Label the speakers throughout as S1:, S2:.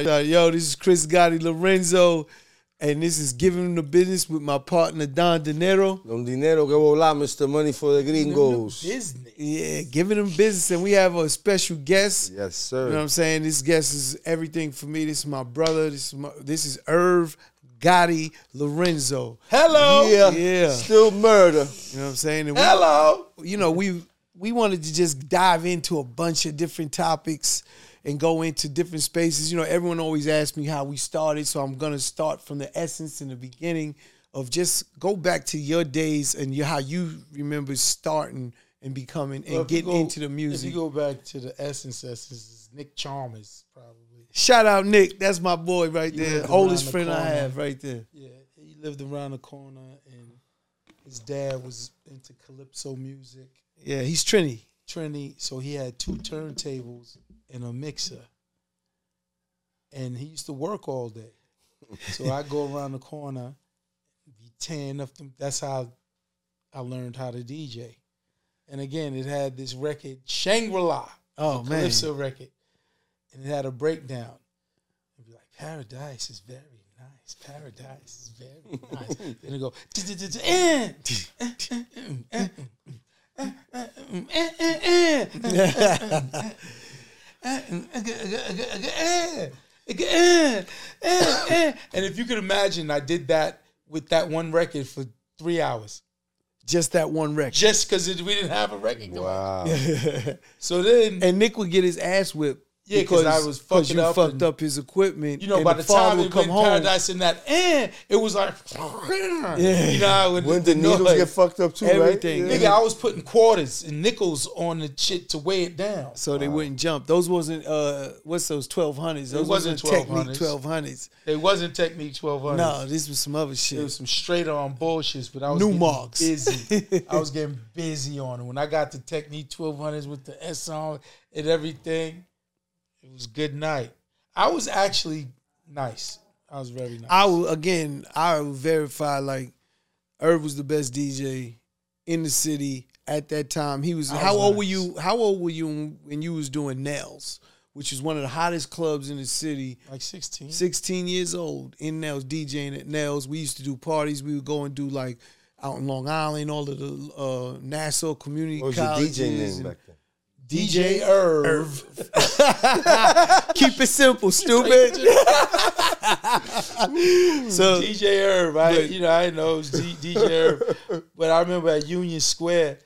S1: Yo, this is Chris Gotti Lorenzo, and this is Giving the Business with my partner Don Dinero.
S2: Don dinero que volar, Mr. Money for the gringos.
S3: Business.
S1: Yeah, Giving Him Business, and we have a special guest.
S2: Yes, sir.
S1: You know what I'm saying? This guest is everything for me. This is my brother. This is my, this is Irv Gotti Lorenzo.
S3: Hello.
S2: yeah.
S1: Yeah.
S2: Still murder.
S1: You know what I'm saying? And we-
S3: Hello.
S1: you know, we we wanted to just dive into a bunch of different topics and go into different spaces. You know, everyone always asks me how we started, so I'm gonna start from the essence in the beginning of just go back to your days and your, how you remember starting and becoming and
S3: Well,
S1: getting
S3: go-
S1: into the music.
S3: If you go back to the essence, essence is Nick Chalmers, probably.
S1: Shout out Nick, that's my boy right there, oldest friend I have right there.
S3: Yeah, he lived around the corner, and his dad was into calypso music.
S1: Yeah, he's Trini.
S3: Trinity, so he had two turntables and a mixer. And he used to work all day. So I go around the corner, be tearing up them. That's how I learned how to DJ. And again, it had this record, Shangri-La,
S1: Oh man,
S3: Calypso record. And it had a breakdown. It'd be like, Paradise is very nice. Paradise is very nice. then it go, and if you could imagine, I did that with that one record for three hours,
S1: just that one record.
S3: just because we didn't have a record.
S2: Wow.
S3: So then,
S1: and Nick would get his ass whipped.
S3: Yeah, 'cause I was fucking
S1: you
S3: up
S1: fucked
S3: and-
S1: up his equipment.
S3: you know,
S1: and
S3: by the,
S1: father
S3: time
S1: would
S3: it
S1: come home,
S3: Paradise in that, eh, it was like, you know, it-
S2: When the needles
S3: noise.
S2: get fucked up too,
S1: Everything.
S2: right?
S3: Nigga, I was putting quarters and nickels on the shit to weigh it down.
S1: so they wouldn't jump. Those wasn't uh, what's those twelve hundreds? Those
S3: wasn't
S1: wasn't Technics
S3: 1200s. It wasn't Technics 1200.
S1: No, this was some other shit.
S3: It was some straight on bullshit, but I was
S1: New marks.
S3: busy. I was getting busy on it. When I got the Technics 1200s with the S on and everything, it was good night. I was actually nice. I was very nice.
S1: I will again. I will verify like Irv was the best DJ in the city at that time. He was.
S3: I was
S1: how old
S3: nice.
S1: were you? How old were you when you was doing Nell's, which is one of the hottest clubs in the city?
S3: like 16.
S1: 16 years old in Nell's, DJing at Nell's. We used to do parties. We would go and do like out in Long Island, all of the uh, Nassau community
S2: What was your. DJ name back then?
S3: DJ Irv.
S1: Keep it simple, stupid. so
S3: DJ Irv. I,
S1: But-
S3: you know, I know it was D- DJ Irv. But I remember at Union Square,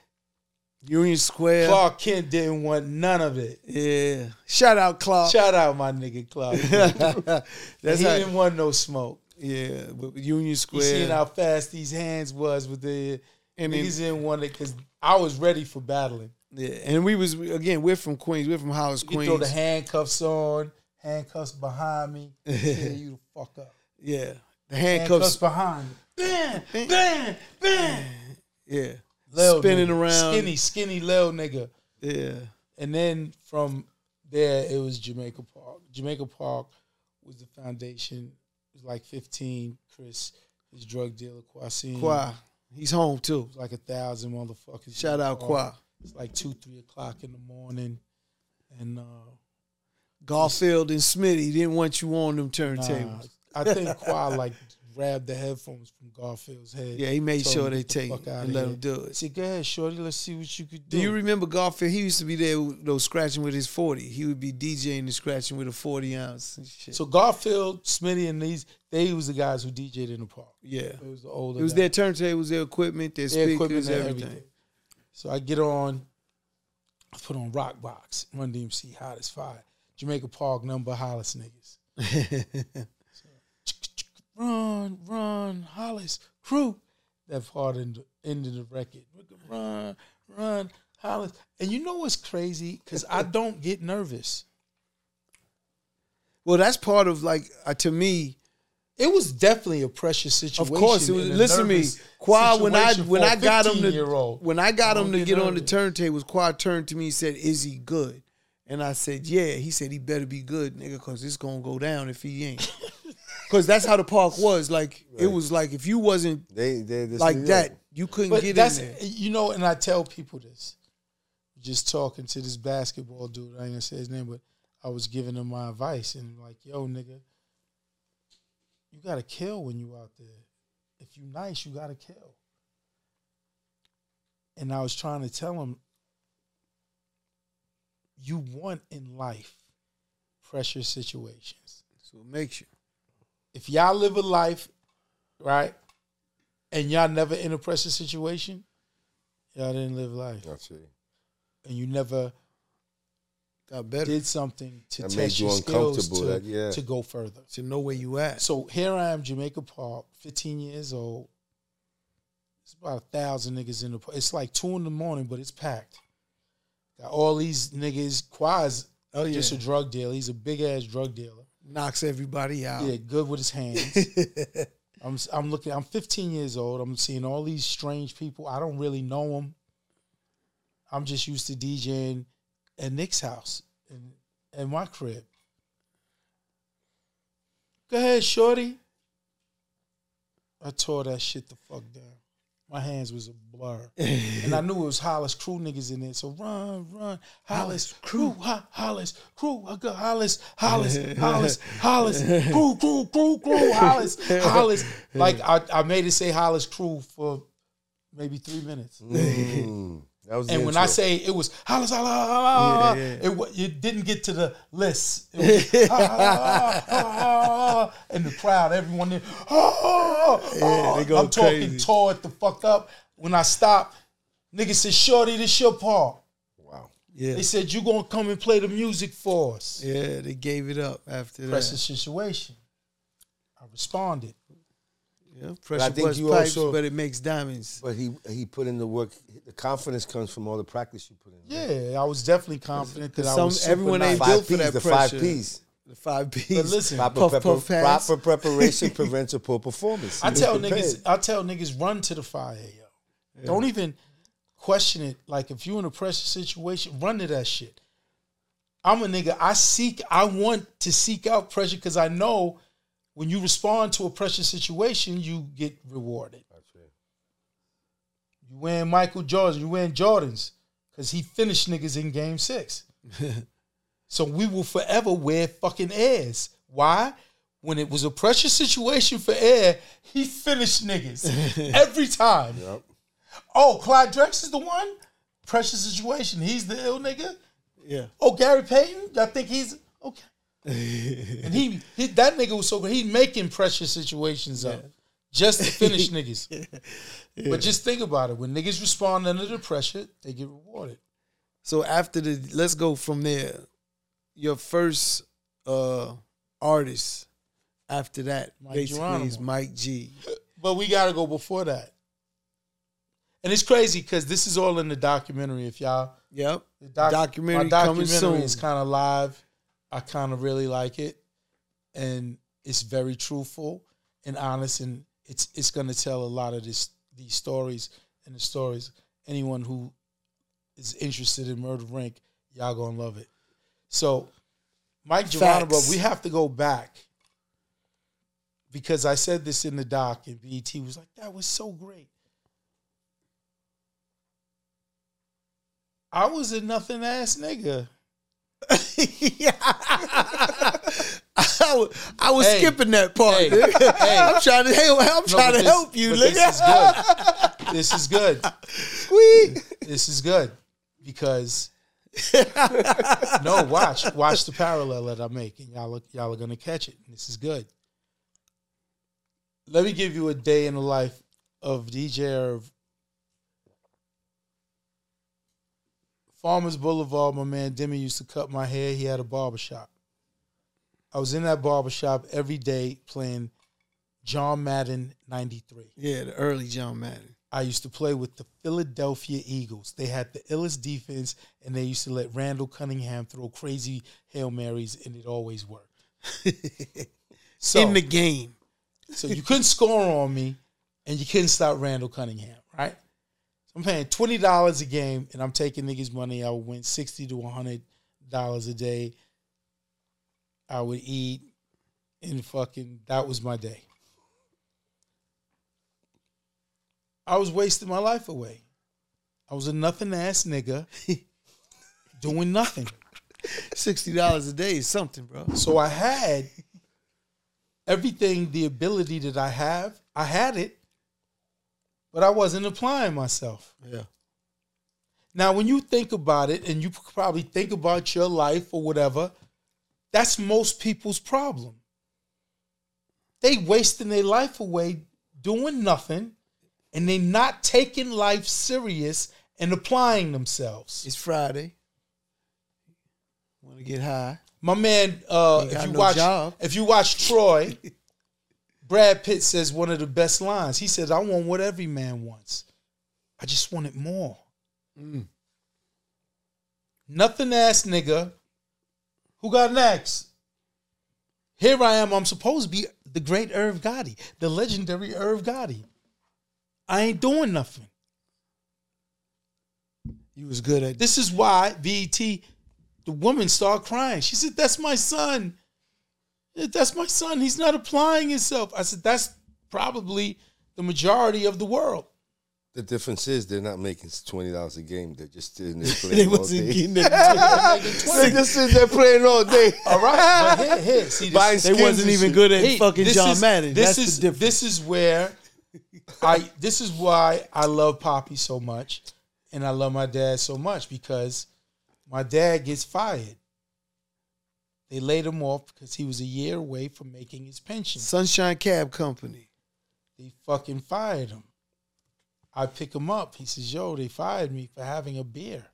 S1: Union Square.
S3: Clark Kent didn't want none of it.
S1: Yeah. Shout out Clark.
S3: Shout out my nigga Clark.
S1: That's
S3: he
S1: how,
S3: didn't want no smoke.
S1: yeah, but Union
S3: You
S1: Square.
S3: seen how fast these hands was with the
S1: And then-
S3: niggas didn't want it because I was ready for battling.
S1: Yeah, and we was again. We're from Queens. We're from Hollis,
S3: You throw the handcuffs on, handcuffs behind me, tear you the fuck up.
S1: Yeah, the
S3: Handcuffs
S1: handcuffs.
S3: behind me. Bam, bam, bam.
S1: Yeah,
S3: Lil
S1: spinning
S3: nigga.
S1: around.
S3: Skinny, skinny Lil nigga.
S1: Yeah,
S3: And then from there, it was Jamaica Park. Jamaica Park was the foundation. It was like 15. Chris, his drug dealer, Kwasim.
S1: Qua. He's home too.
S3: It was like a thousand motherfuckers.
S1: Shout out. Qua.
S3: It's like two, three o'clock in the morning. And uh,
S1: Garfield and Smitty didn't want you on them
S3: nah,
S1: turntables.
S3: I think Qua like grabbed the headphones from Garfield's head.
S1: Yeah, he made sure they
S3: "Get the
S1: take it and let
S3: here."
S1: him do it.
S3: said, go ahead, shorty. Let's see what you could do.
S1: Do you remember Garfield? He used to be there, know, scratching with his forty. He would be DJing and scratching with a forty ounce and shit.
S3: so Garfield, Smitty, and these, they was the guys who DJ'd in the park.
S1: yeah,
S3: It was the older
S1: it was
S3: guys.
S1: their turntables, their equipment, their
S3: Their
S1: speakers,
S3: equipment
S1: everything.
S3: everything. So I get on, I put on Rock Box, Run DMC, Hot as Fire, Jamaica Park, number Hollis niggas. Run, run, Hollis, crew. That part in the end of the record. Run, run, Hollis. And you know what's crazy? Because I don't get nervous.
S1: Well, that's part of like uh, to me.
S3: It was definitely a pressure situation.
S1: Of course, it was. Listen to me, Quad. When I when
S3: for a
S1: I got him to when I got him to
S3: get
S1: get on the
S3: nervous.
S1: turntables, Quad turned to me and said, "Is he good?" And I said, "Yeah." He said, "He better be good, nigga, because it's gonna go down if he ain't." Because that's how the park was. Like it was like if you wasn't
S2: They, they,
S1: like that, you couldn't
S3: But
S1: get in there.
S3: you know, and I tell people this. Just talking to this basketball dude, I ain't gonna say his name, but I was giving him my advice and like, yo, nigga, you gotta kill when you out there. If you nice, you gotta kill. And I was trying to tell him, you want in life pressure situations.
S1: So it makes you.
S3: If y'all live a life, right, and y'all never in a pressure situation, y'all didn't live life.
S2: That's it.
S3: And you never
S1: Got better
S3: did something to
S2: That
S3: test
S2: you
S3: your skills to,
S2: that- yeah.
S3: to go further.
S1: to know where you at.
S3: So here I am, Jamaica Park, 15 years old. It's about a thousand niggas in the park. It's like two in the morning, but it's packed. Got all these niggas. Quaz,
S1: Oh yeah,
S3: just a drug dealer. He's a big ass drug dealer.
S1: knocks everybody out.
S3: Yeah, good with his hands. I'm I'm looking. I'm 15 years old. I'm seeing all these strange people. I don't really know them. I'm just used to DJing at Nick's house and at my crib. Go ahead, shorty. I tore that shit the fuck down. My hands was a blur, and I knew it was Hollis crew niggas in there. So run, run, Hollis crew, Ho- Hollis crew, I got Hollis, Hollis, Hollis, Hollis crew, crew, crew, crew, Hollis, Hollis. Like I, I made it say Hollis crew for maybe three minutes.
S2: Mm, that was the
S3: And when I say it was holla, holla, holla,
S1: Yeah, yeah.
S3: it it didn't get to the list. It was, "Ah, ah, ah, ah," and the crowd, everyone there, ah, ah.
S1: they go
S3: I'm talking
S1: crazy.
S3: tore it the fuck up. When I stopped, nigga said, "Shorty, this your part."
S2: wow,
S1: yeah,
S3: They said, "You gonna come and play the music for us?"
S1: yeah. They gave it up after that.
S3: Pressure situation. I responded.
S1: Yeah, pressure
S2: I think
S1: bust
S2: you
S1: pipes,
S2: also-
S1: but it makes diamonds.
S2: but he he put in the work. The confidence comes from all the practice you put in.
S3: Yeah, I was definitely confident that I was
S1: everyone
S3: nice.
S1: ain't
S2: Five
S1: built for
S2: P's,
S1: that
S2: the
S1: pressure.
S2: five P's.
S1: The five P's.
S3: But listen,
S2: Proper,
S1: puff,
S2: prepar-
S1: puff,
S2: proper preparation prevents a poor performance.
S3: I
S2: Be
S3: tell
S2: prepared.
S3: niggas, I tell niggas, run to the fire, yo. Don't even question it. Like if you in a pressure situation, run to that shit. I'm a nigga. I seek. I want to seek out pressure because I know when you respond to a pressure situation, you get rewarded. You wearing Michael Jordan, you wearing Jordans because he finished niggas in Game Six. so we will forever wear fucking airs. Why? When it was a pressure situation for air, he finished niggas every time.
S2: Yep.
S3: Oh, Clyde Drex is the one. Pressure situation. He's the ill nigga.
S1: yeah.
S3: Oh, Gary Payton. I think he's okay. And he, he that nigga was so good. He making pressure situations up just to finish niggas. But just think about it. When niggas respond under the pressure, they get rewarded.
S1: So after the, let's go from there. Your first uh artist after that
S3: Mike
S1: basically is Mike G.
S3: But we gotta go before that. And it's crazy because this is all in the documentary. If y'all
S1: Yep.
S3: the doc-
S1: Documentary
S3: my
S1: coming
S3: documentary
S1: soon.
S3: is kind of live. I kind of really like it, and it's very truthful and honest, and it's it's gonna tell a lot of this these stories and the stories. Anyone who is interested in Murder Inc, y'all gonna love it. So, Mike Geronimo, we have to go back because I said this in the doc, and BET was like, "That was so great." I was a nothing ass nigga.
S1: I was, I was
S3: Hey.
S1: skipping that part.
S3: Hey. Hey.
S1: I'm trying to help. I'm
S3: No,
S1: trying to
S3: this-
S1: help you.
S3: This is good. This is good.
S1: Squeak.
S3: This is good because no, watch, watch the parallel that I make, and y'all, are- y'all are gonna catch it. This is good. Let me give you a day in the life of DJ Irv. Farmers Boulevard, my man Demi used to cut my hair. He had a barber shop. I was in that barber shop every day playing John Madden 93.
S1: Yeah, the early John Madden.
S3: I used to play with the Philadelphia Eagles. They had the illest defense, and they used to let Randall Cunningham throw crazy Hail Marys, and it always worked. So,
S1: in the game.
S3: so you couldn't score on me, and you couldn't stop Randall Cunningham, right? I'm paying twenty dollars a game, and I'm taking niggas' money. I would win sixty to one hundred dollars a day. I would eat, and fucking that was my day. I was wasting my life away. I was a nothing ass nigga doing nothing.
S1: Sixty dollars a day is something, bro.
S3: So I had everything, the ability that I have, I had it, but I wasn't applying myself.
S1: Yeah.
S3: Now, when you think about it, and you probably think about your life or whatever, that's most people's problem. They wasting their life away doing nothing, and they not taking life serious and applying themselves.
S1: It's Friday. Want to get high?
S3: My man, uh, if you
S1: no
S3: watch,
S1: job.
S3: if you watch Troy, Brad Pitt says one of the best lines. He says, "I want what every man wants. I just want it more."
S1: Mm.
S3: Nothing ass nigga. Who got next? Here I am. I'm supposed to be the great Irv Gotti, the legendary Irv Gotti. I ain't doing nothing.
S1: You was good at
S3: This is why BET, the woman started crying. She said, That's my son. That's my son. He's not applying himself. I said, That's probably the majority of the world.
S2: The difference is they're not making twenty dollars a game. They're just sitting there playing
S1: They
S2: all
S1: wasn't
S2: day.
S1: getting that.
S2: They're just sitting there playing all day.
S3: All right. But here, here, see, this,
S1: They wasn't
S2: and
S1: even
S2: shit.
S1: good at
S3: Hey,
S1: fucking John
S3: is-
S1: Madden.
S3: This
S1: That's
S3: is
S1: the difference.
S3: this is where I this is why I love Poppy so much, and I love my dad so much because my dad gets fired. They laid him off because he was a year away from making his pension.
S1: Sunshine Cab Company.
S3: They fucking fired him. I pick him up. He says, "Yo, they fired me for having a beer."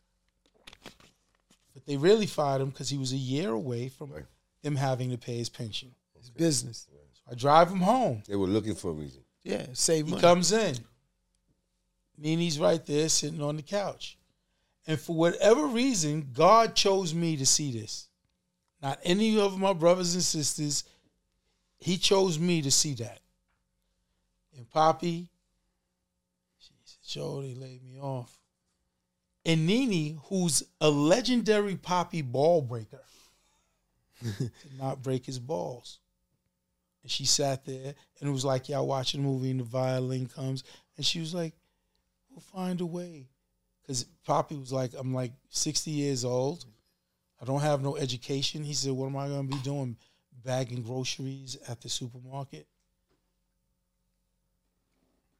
S3: But they really fired him because he was a year away from
S2: Right.
S3: them having to pay his pension.
S1: It's business.
S3: I drive him home.
S2: They were looking for a reason.
S1: Yeah, save
S3: He
S1: money.
S3: comes in. Nini's right there sitting on the couch. And for whatever reason, God chose me to see this. Not any of my brothers and sisters. He chose me to see that. And Poppy, she said, Joe, they laid me off. And Nini, who's a legendary Poppy ball breaker, did not break his balls. And she sat there and it was like y'all watching a movie and the violin comes and she was like, We'll find a way. Cause Poppy was like, I'm like 60 years old. I don't have no education. He said, What am I gonna be doing? Bagging groceries at the supermarket.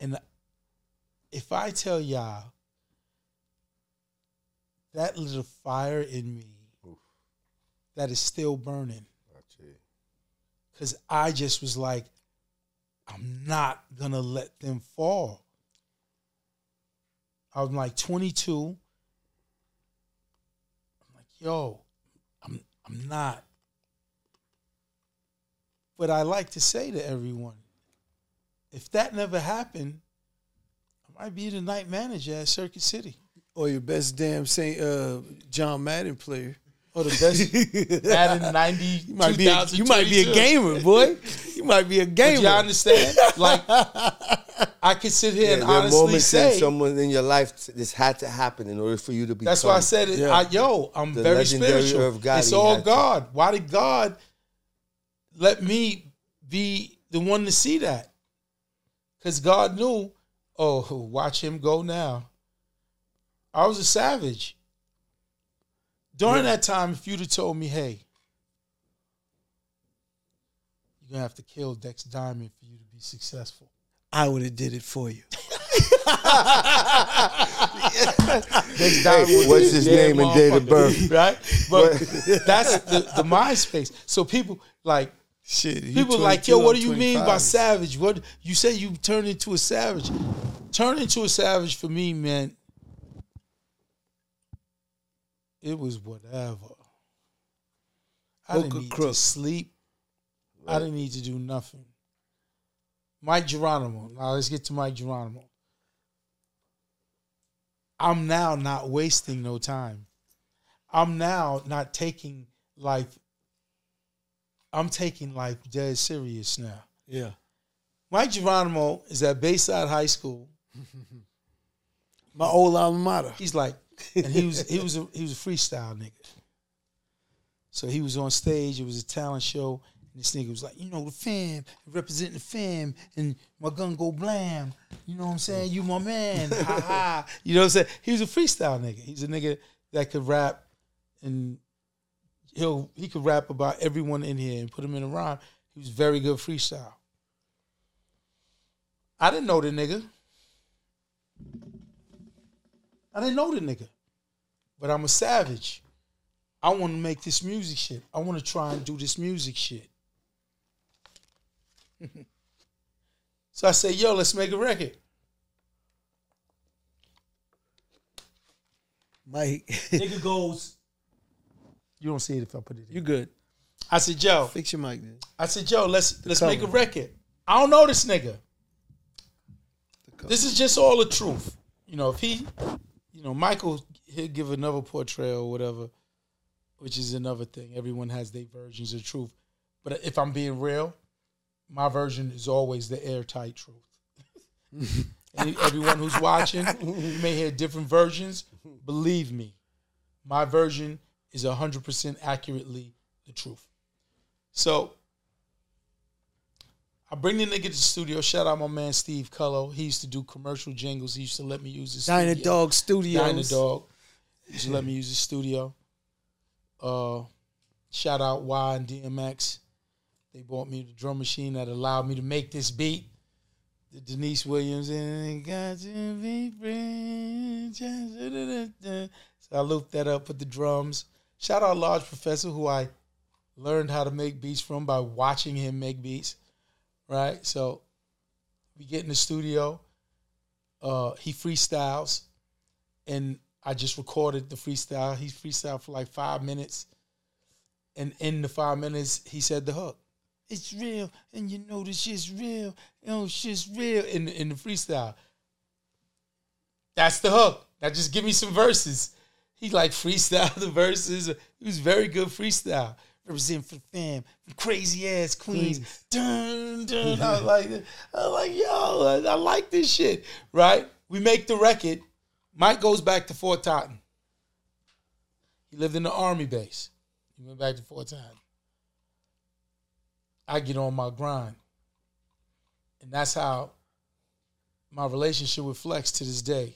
S3: And if I tell y'all that lit a fire in me that is still burning because I just was like, I'm not gonna let them fall. I'm like 22. I'm like, yo, I'm not. But I like to say to everyone, if that never happened, I might be the night manager at Circuit City.
S1: or your best damn Saint uh, John Madden player.
S3: Or the best Madden 90.
S1: You might be a, you might be a gamer, boy. You might be a
S3: But
S1: gamer.
S3: you understand? Like, I could sit here
S2: Yeah,
S3: and honestly say,
S2: someone in your life this had to happen in order for you to be.
S3: That's why I said it.
S1: Yeah.
S3: I, yo, I'm
S2: The
S3: very spiritual.
S2: Gotti
S3: it's all
S2: had to-
S3: God. Why did God let me be the one to see that? Because God knew, oh, watch him go now. I was a savage. During that time, if you'd have told me, hey, you're going to have to kill Dex Diamond for you to be successful.
S1: I would have did it for you.
S2: Hey, what's his name and date of birth?
S3: right? But that's the, the mind space. So people like
S1: Shit.
S3: people like, yo, what do you mean by savage? What you say you turn into a savage? Turn into a savage for me, man. It was whatever. I
S1: Hook
S3: didn't
S1: or
S3: need to
S1: crook.
S3: sleep. I didn't need to do nothing. Mike Geronimo. Now let's get to Mike Geronimo. I'm now not wasting no time. I'm now not taking life. I'm taking life dead serious now.
S1: Yeah.
S3: Mike Geronimo is at Bayside High School.
S1: My old alma mater.
S3: He's like, and he was he was a, he was a freestyle nigga. So he was on stage. It was a talent show. And this nigga was like, you know, the fam, representing the fam, and my gun go blam. You know what I'm saying? You my man. ha ha. You know what I'm saying? He was a freestyle nigga. He's a nigga that could rap and he'll he could rap about everyone in here and put him in a rhyme. He was very good freestyle. I didn't know the nigga. I didn't know the nigga. But I'm a savage. I want to make this music shit. I want to try and do this music shit. so I say, yo, let's make a record.
S1: Mike,
S3: Nigga goes, you don't see it if I put it in.
S1: you good?
S3: I said, yo,
S1: Fix your mic, then.
S3: I said, yo, let's let's make a record. I don't know this nigga. This is just all the truth. You know, if he, you know, Michael, he'll give another portrayal or whatever, which is another thing. Everyone has their versions of truth. But if I'm being real, my version is always the airtight truth. Everyone who's watching, you may hear different versions. Believe me, my version is 100% accurately the truth. So I bring the nigga to the studio. Shout out my man Steve Cullo. He used to do commercial jingles. He used to let me use his
S1: Diner
S3: studio.
S1: Dog Studios.
S3: Diner Dog. He used to let me use his studio. Uh, shout out Y and DMX. They bought me the drum machine that allowed me to make this beat. The Deniece Williams and got to be friends. So I looped that up with the drums. Shout out Large Professor, who I learned how to make beats from by watching him make beats. Right? So we get in the studio. Uh, he freestyles, and I just recorded the freestyle. He freestyled for like five minutes, and in the five minutes, he said the hook. It's real, and you know this shit's real. Know shit's real in in the freestyle. That's the hook. Now just give me some verses. He like freestyle the verses. He was very good freestyle. Represent for the fam, crazy ass Queens. Dun, dun. I was like, I was like, yo, I, I like this shit. Right? We make the record. Mike goes back to Fort Totten. He lived in the army base. He went back to Fort Totten. I get on my grind. And that's how my relationship with Flex to this day.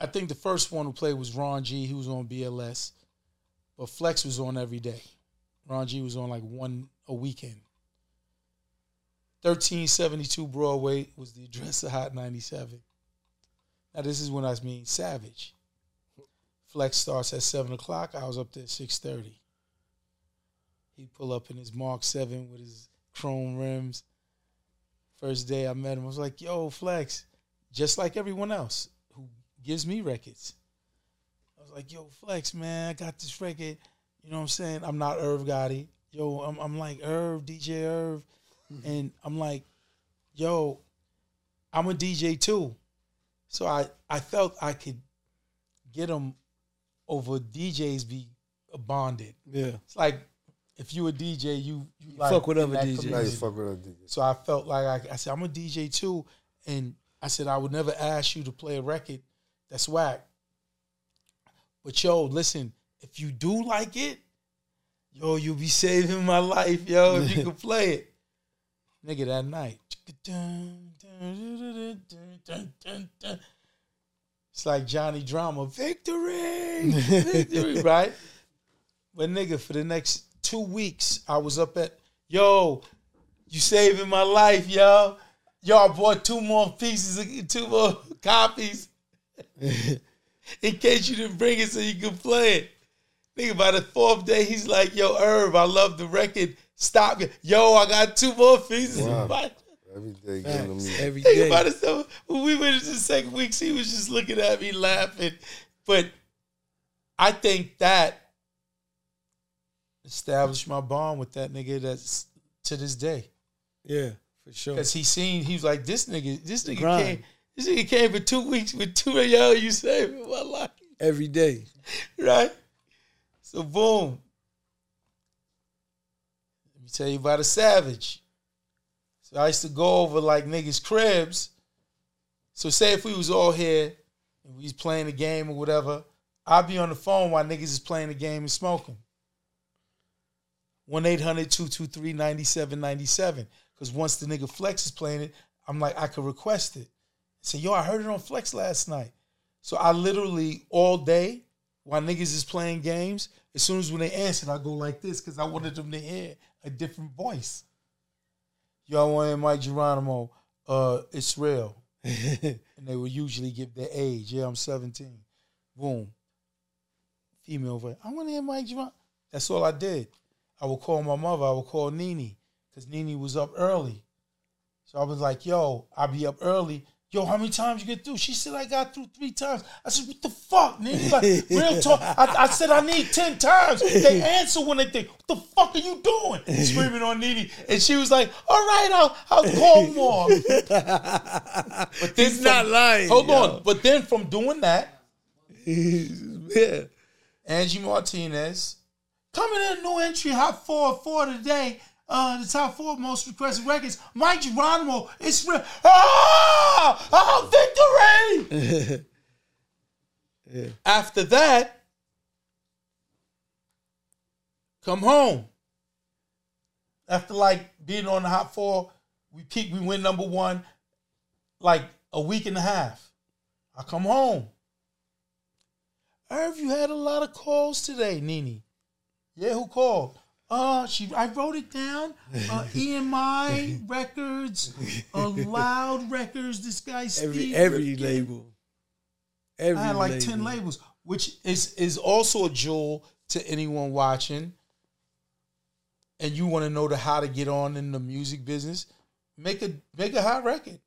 S3: I think the first one who played was Ron G. He was on BLS, but Flex was on every day. Ron G was on like one a weekend. 1372 Broadway was the address of Hot 97. Now, this is when I mean savage. Flex starts at 7 o'clock. I was up there 6.30. He pull up in his Mark Seven with his chrome rims. First day I met him, I was like, "Yo, Flex," just like everyone else who gives me records. I was like, "Yo, Flex, man, I got this record." You know what I'm saying? I'm not Irv Gotti. Yo, I'm, I'm like Irv, DJ Irv, mm-hmm. and I'm like, yo, I'm a DJ too. So I, I felt I could get him over DJs be bonded.
S1: Yeah.
S3: It's like if you a DJ, you, you like
S1: fuck with
S3: in
S1: other DJs.
S2: Now you fuck with other niggas.
S3: So I felt like I, I said I'm a DJ too, and I said I would never ask you to play a record that's whack. But yo, listen, if you do like it, yo, you'll be saving my life, yo, if you can play it. Nigga, that night. It's like Johnny Drama, victory, victory, right? But nigga, for the next two weeks, I was up at, yo, you saving my life, yo. Y'all bought two more pieces, of, two more copies in case you didn't bring it so you could play it. Think about the fourth day, he's like, yo, Herb, I love the record. Stop it. Yo, I got two more pieces.
S2: Wow.
S3: of my
S2: Every day giving
S1: Facts.
S2: me.
S1: Every
S3: Think
S1: day.
S3: about it. So when we went into the second weeks, he was just looking at me laughing. But I think that established my bond with that nigga that's to this day.
S1: Yeah, for sure.
S3: Cause he seen, he was like, this nigga, this nigga
S1: Grind.
S3: came, this nigga came for two weeks with two of y'all, you saved my life.
S1: Every day.
S3: Right? So boom. Let me tell you about a savage. So I used to go over like niggas' cribs. So say if we was all here and we was playing a game or whatever, I'd be on the phone while niggas is playing the game and smoking. 1-800-223-9797. Because once the nigga Flex is playing it, I'm like, I could request it. Say, yo, I heard it on Flex last night. So I literally all day while niggas is playing games, as soon as when they answered, I go like this because I wanted them to hear a different voice. Y'all want to hear Mike Geronimo? Uh, it's real. and they would usually give their age. Yeah, I'm 17. Boom. Female voice. I want to hear Mike Geronimo. That's all I did. I would call my mother. I would call Nene because Nene was up early. So I was like, yo, I'll be up early. Yo, how many times you get through? She said I got through three times. I said, what the fuck, nigga? Like, real talk. I, I said I need ten times. They answer when they think, what the fuck are you doing? Screaming on Nene. And she was like, all right, I'll, I'll call more. But then
S1: He's not lying,
S3: Hold
S1: yo.
S3: on. But then from doing that,
S1: yeah.
S3: Angie Martinez coming in a new entry, hot four four today. Uh, the top four most requested records. Mike Geronimo, it's real. Ah, oh, victory! After that, come home. After like being on the hot four, we keep we win number one, like a week and a half. I come home. Irv, you had a lot of calls today, Nene. Yeah, who called? Uh, she. I wrote it down. Uh, EMI Records, uh, Loud Records. This guy
S1: Every
S3: Steve.
S1: every
S3: Rifkin.
S1: label. Every
S3: I had like
S1: label.
S3: ten labels, which is is also a jewel to anyone watching. And you want to know the how to get on in the music business? Make a make a hot record.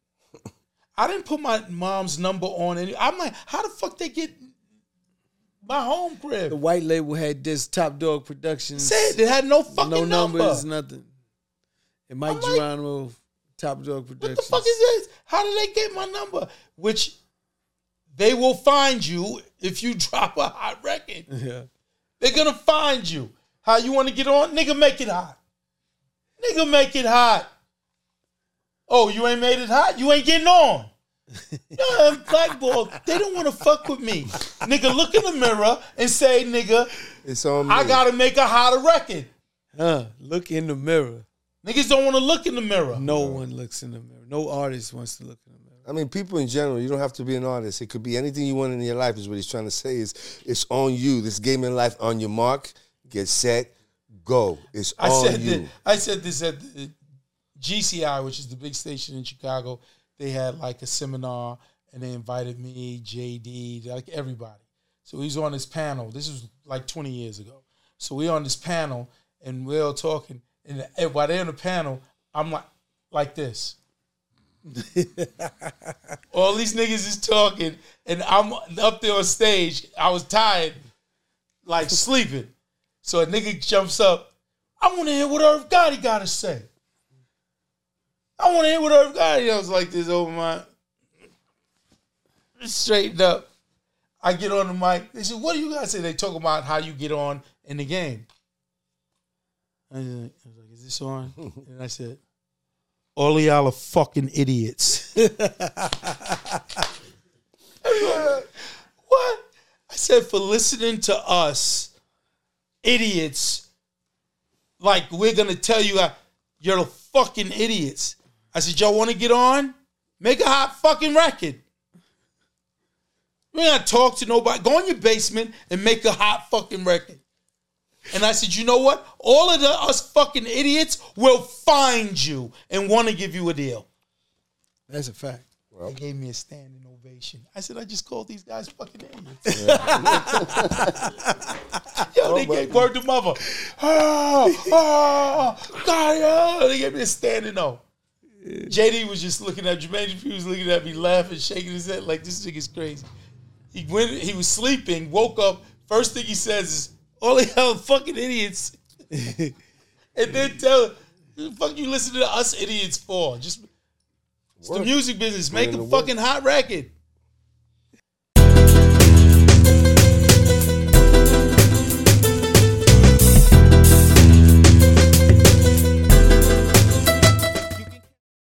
S3: I didn't put my mom's number on any. I'm like, how the fuck they get my home crib?
S1: The white label had this Top Dog Productions.
S3: Said it had no fucking
S1: no
S3: number.
S1: numbers, nothing. And Mike
S3: I'm like,
S1: Geronimo, Top Dog Productions.
S3: What the fuck is this? How did they get my number? Which they will find you if you drop a hot record.
S1: Yeah.
S3: They're gonna find you. How you want to get on? Nigga, make it hot. Nigga, make it hot. Oh, you ain't made it hot? You ain't getting on. Yeah, blackball. They don't want to fuck with me. Nigga, look in the mirror and say, nigga,
S2: It's on me.
S3: I gotta make a hotter record.
S1: Huh. Look in the mirror.
S3: Niggas don't want to look in the mirror.
S1: No one looks in the mirror. No artist wants to look in the mirror.
S2: I mean, people in general, you don't have to be an artist. It could be anything you want in your life, is what he's trying to say. Is it's on you. This game in life, on your mark, get set, go. It's
S3: I
S2: on
S3: said
S2: you.
S3: that, I said this at the GCI, which is the big station in Chicago. They had like a seminar, and they invited me, JD, like everybody. So he's on this panel. This was like 20 years ago. So we on this panel, and we're all talking. And and while they're on the panel, I'm like, like this. all these niggas is talking, and I'm up there on stage. I was tired, like sleeping. So a nigga jumps up. I want to hear what Irv Gotti got to say. I want to hear what Irv Gotti. I like this over my straightened up. I get on the mic. They said, "What do you guys say?" They talk about how you get on in the game. I was like, I was like, "Is this on?" And I said, "All of y'all are fucking idiots." what? I said for listening to us, idiots. Like we're gonna tell you, uh, you're fucking idiots. I said, y'all want to get on? Make a hot fucking record. You ain't gotta talk to nobody. Go in your basement and make a hot fucking record. And I said, you know what? All of the us fucking idiots will find you and want to give you a deal.
S1: That's a fact.
S3: They gave me a standing ovation. I said, I just called these guys fucking idiots. Yo, they oh, gave word to mother. Oh, oh, God, oh. They gave me a standing O. JD was just looking at Jermaine Dupri was looking at me, laughing, shaking his head like this nigga's crazy. He went. He was sleeping. Woke up. First thing he says is, "All the hell, fucking idiots," and then tell, "The "Fuck you, listen to us idiots for?" Just it's the music business. Make a
S2: the work.
S3: fucking hot record.